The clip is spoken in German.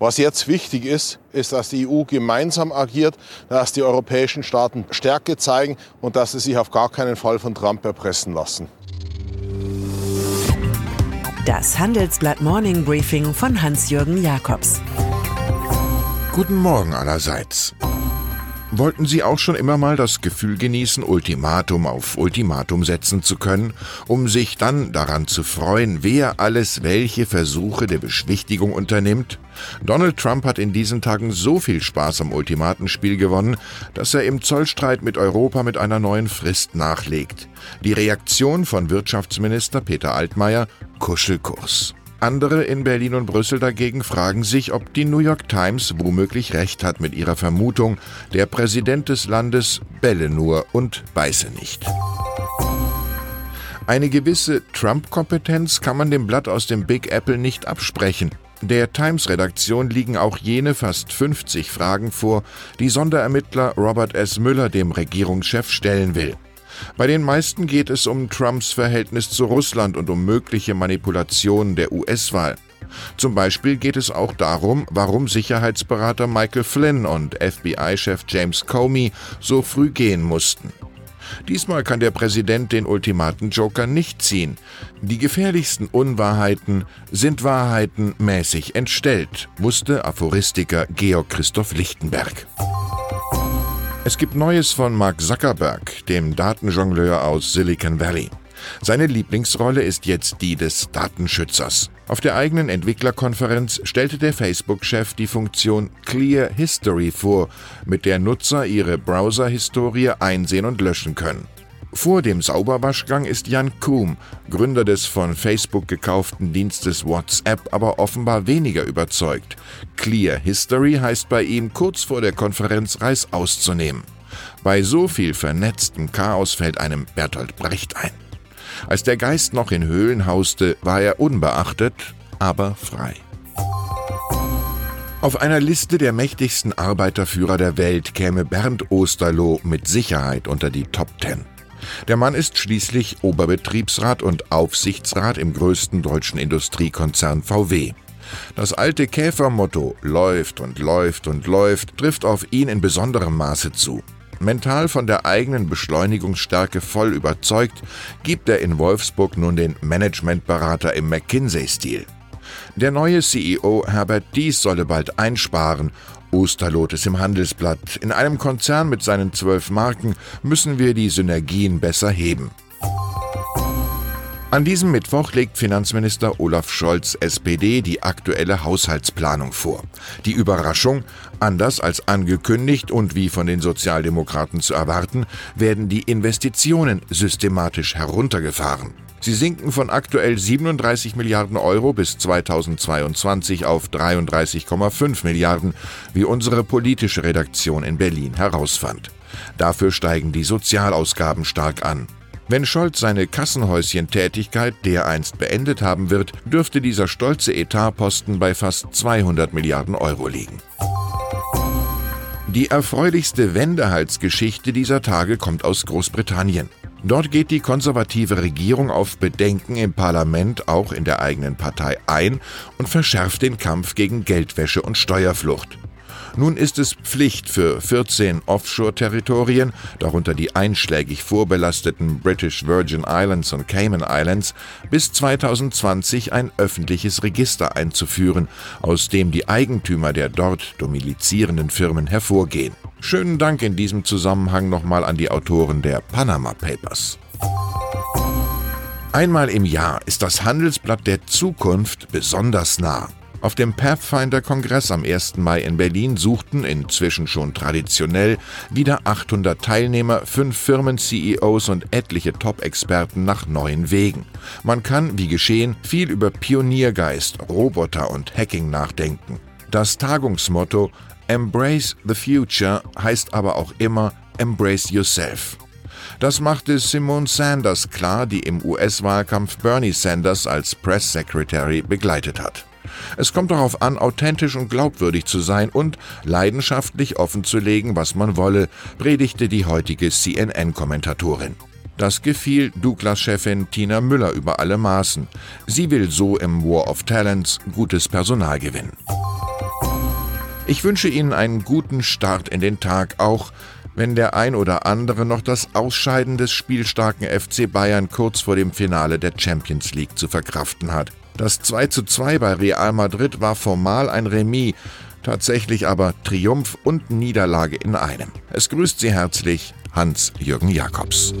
Was jetzt wichtig ist, ist, dass die EU gemeinsam agiert, dass die europäischen Staaten Stärke zeigen und dass sie sich auf gar keinen Fall von Trump erpressen lassen. Das Handelsblatt Morning Briefing von Hans-Jürgen Jakobs. Guten Morgen allerseits. Wollten Sie auch schon immer mal das Gefühl genießen, Ultimatum auf Ultimatum setzen zu können, um sich dann daran zu freuen, wer alles welche Versuche der Beschwichtigung unternimmt? Donald Trump hat in diesen Tagen so viel Spaß am Ultimatenspiel gewonnen, dass er im Zollstreit mit Europa mit einer neuen Frist nachlegt. Die Reaktion von Wirtschaftsminister Peter Altmaier Kuschelkurs. Andere in Berlin und Brüssel dagegen fragen sich, ob die New York Times womöglich recht hat mit ihrer Vermutung, der Präsident des Landes belle nur und beiße nicht. Eine gewisse Trump-Kompetenz kann man dem Blatt aus dem Big Apple nicht absprechen. Der Times-Redaktion liegen auch jene fast 50 Fragen vor, die Sonderermittler Robert S. Müller dem Regierungschef stellen will. Bei den meisten geht es um Trumps Verhältnis zu Russland und um mögliche Manipulationen der US-Wahl. Zum Beispiel geht es auch darum, warum Sicherheitsberater Michael Flynn und FBI-Chef James Comey so früh gehen mussten. Diesmal kann der Präsident den Ultimaten-Joker nicht ziehen. Die gefährlichsten Unwahrheiten sind Wahrheiten mäßig entstellt, wusste Aphoristiker Georg Christoph Lichtenberg. Es gibt Neues von Mark Zuckerberg, dem Datenjongleur aus Silicon Valley. Seine Lieblingsrolle ist jetzt die des Datenschützers. Auf der eigenen Entwicklerkonferenz stellte der Facebook-Chef die Funktion Clear History vor, mit der Nutzer ihre Browser-Historie einsehen und löschen können. Vor dem Sauberwaschgang ist Jan Kuhm, Gründer des von Facebook gekauften Dienstes WhatsApp, aber offenbar weniger überzeugt. Clear History heißt bei ihm, kurz vor der Konferenz Reis auszunehmen. Bei so viel vernetztem Chaos fällt einem Bertolt Brecht ein. Als der Geist noch in Höhlen hauste, war er unbeachtet, aber frei. Auf einer Liste der mächtigsten Arbeiterführer der Welt käme Bernd Osterloh mit Sicherheit unter die Top Ten. Der Mann ist schließlich Oberbetriebsrat und Aufsichtsrat im größten deutschen Industriekonzern VW. Das alte Käfermotto läuft und läuft und läuft trifft auf ihn in besonderem Maße zu. Mental von der eigenen Beschleunigungsstärke voll überzeugt, gibt er in Wolfsburg nun den Managementberater im McKinsey-Stil. Der neue CEO Herbert Dies solle bald einsparen Osterlot ist im Handelsblatt. In einem Konzern mit seinen zwölf Marken müssen wir die Synergien besser heben. An diesem Mittwoch legt Finanzminister Olaf Scholz SPD die aktuelle Haushaltsplanung vor. Die Überraschung, anders als angekündigt und wie von den Sozialdemokraten zu erwarten, werden die Investitionen systematisch heruntergefahren. Sie sinken von aktuell 37 Milliarden Euro bis 2022 auf 33,5 Milliarden, wie unsere politische Redaktion in Berlin herausfand. Dafür steigen die Sozialausgaben stark an. Wenn Scholz seine Kassenhäuschen-Tätigkeit dereinst beendet haben wird, dürfte dieser stolze Etatposten bei fast 200 Milliarden Euro liegen. Die erfreulichste Wendehalsgeschichte dieser Tage kommt aus Großbritannien. Dort geht die konservative Regierung auf Bedenken im Parlament, auch in der eigenen Partei, ein und verschärft den Kampf gegen Geldwäsche und Steuerflucht. Nun ist es Pflicht für 14 Offshore-Territorien, darunter die einschlägig vorbelasteten British Virgin Islands und Cayman Islands, bis 2020 ein öffentliches Register einzuführen, aus dem die Eigentümer der dort domizilierenden Firmen hervorgehen. Schönen Dank in diesem Zusammenhang nochmal an die Autoren der Panama Papers. Einmal im Jahr ist das Handelsblatt der Zukunft besonders nah. Auf dem Pathfinder-Kongress am 1. Mai in Berlin suchten inzwischen schon traditionell wieder 800 Teilnehmer, fünf Firmen-CEOs und etliche Top-Experten nach neuen Wegen. Man kann, wie geschehen, viel über Pioniergeist, Roboter und Hacking nachdenken. Das Tagungsmotto Embrace the Future heißt aber auch immer Embrace Yourself. Das machte Simone Sanders klar, die im US-Wahlkampf Bernie Sanders als Press Secretary begleitet hat. Es kommt darauf an, authentisch und glaubwürdig zu sein und leidenschaftlich offenzulegen, was man wolle, predigte die heutige CNN-Kommentatorin. Das gefiel Douglas-Chefin Tina Müller über alle Maßen. Sie will so im War of Talents gutes Personal gewinnen. Ich wünsche Ihnen einen guten Start in den Tag, auch wenn der ein oder andere noch das Ausscheiden des spielstarken FC Bayern kurz vor dem Finale der Champions League zu verkraften hat. Das 2 zu 2 bei Real Madrid war formal ein Remis, tatsächlich aber Triumph und Niederlage in einem. Es grüßt Sie herzlich Hans-Jürgen Jakobs.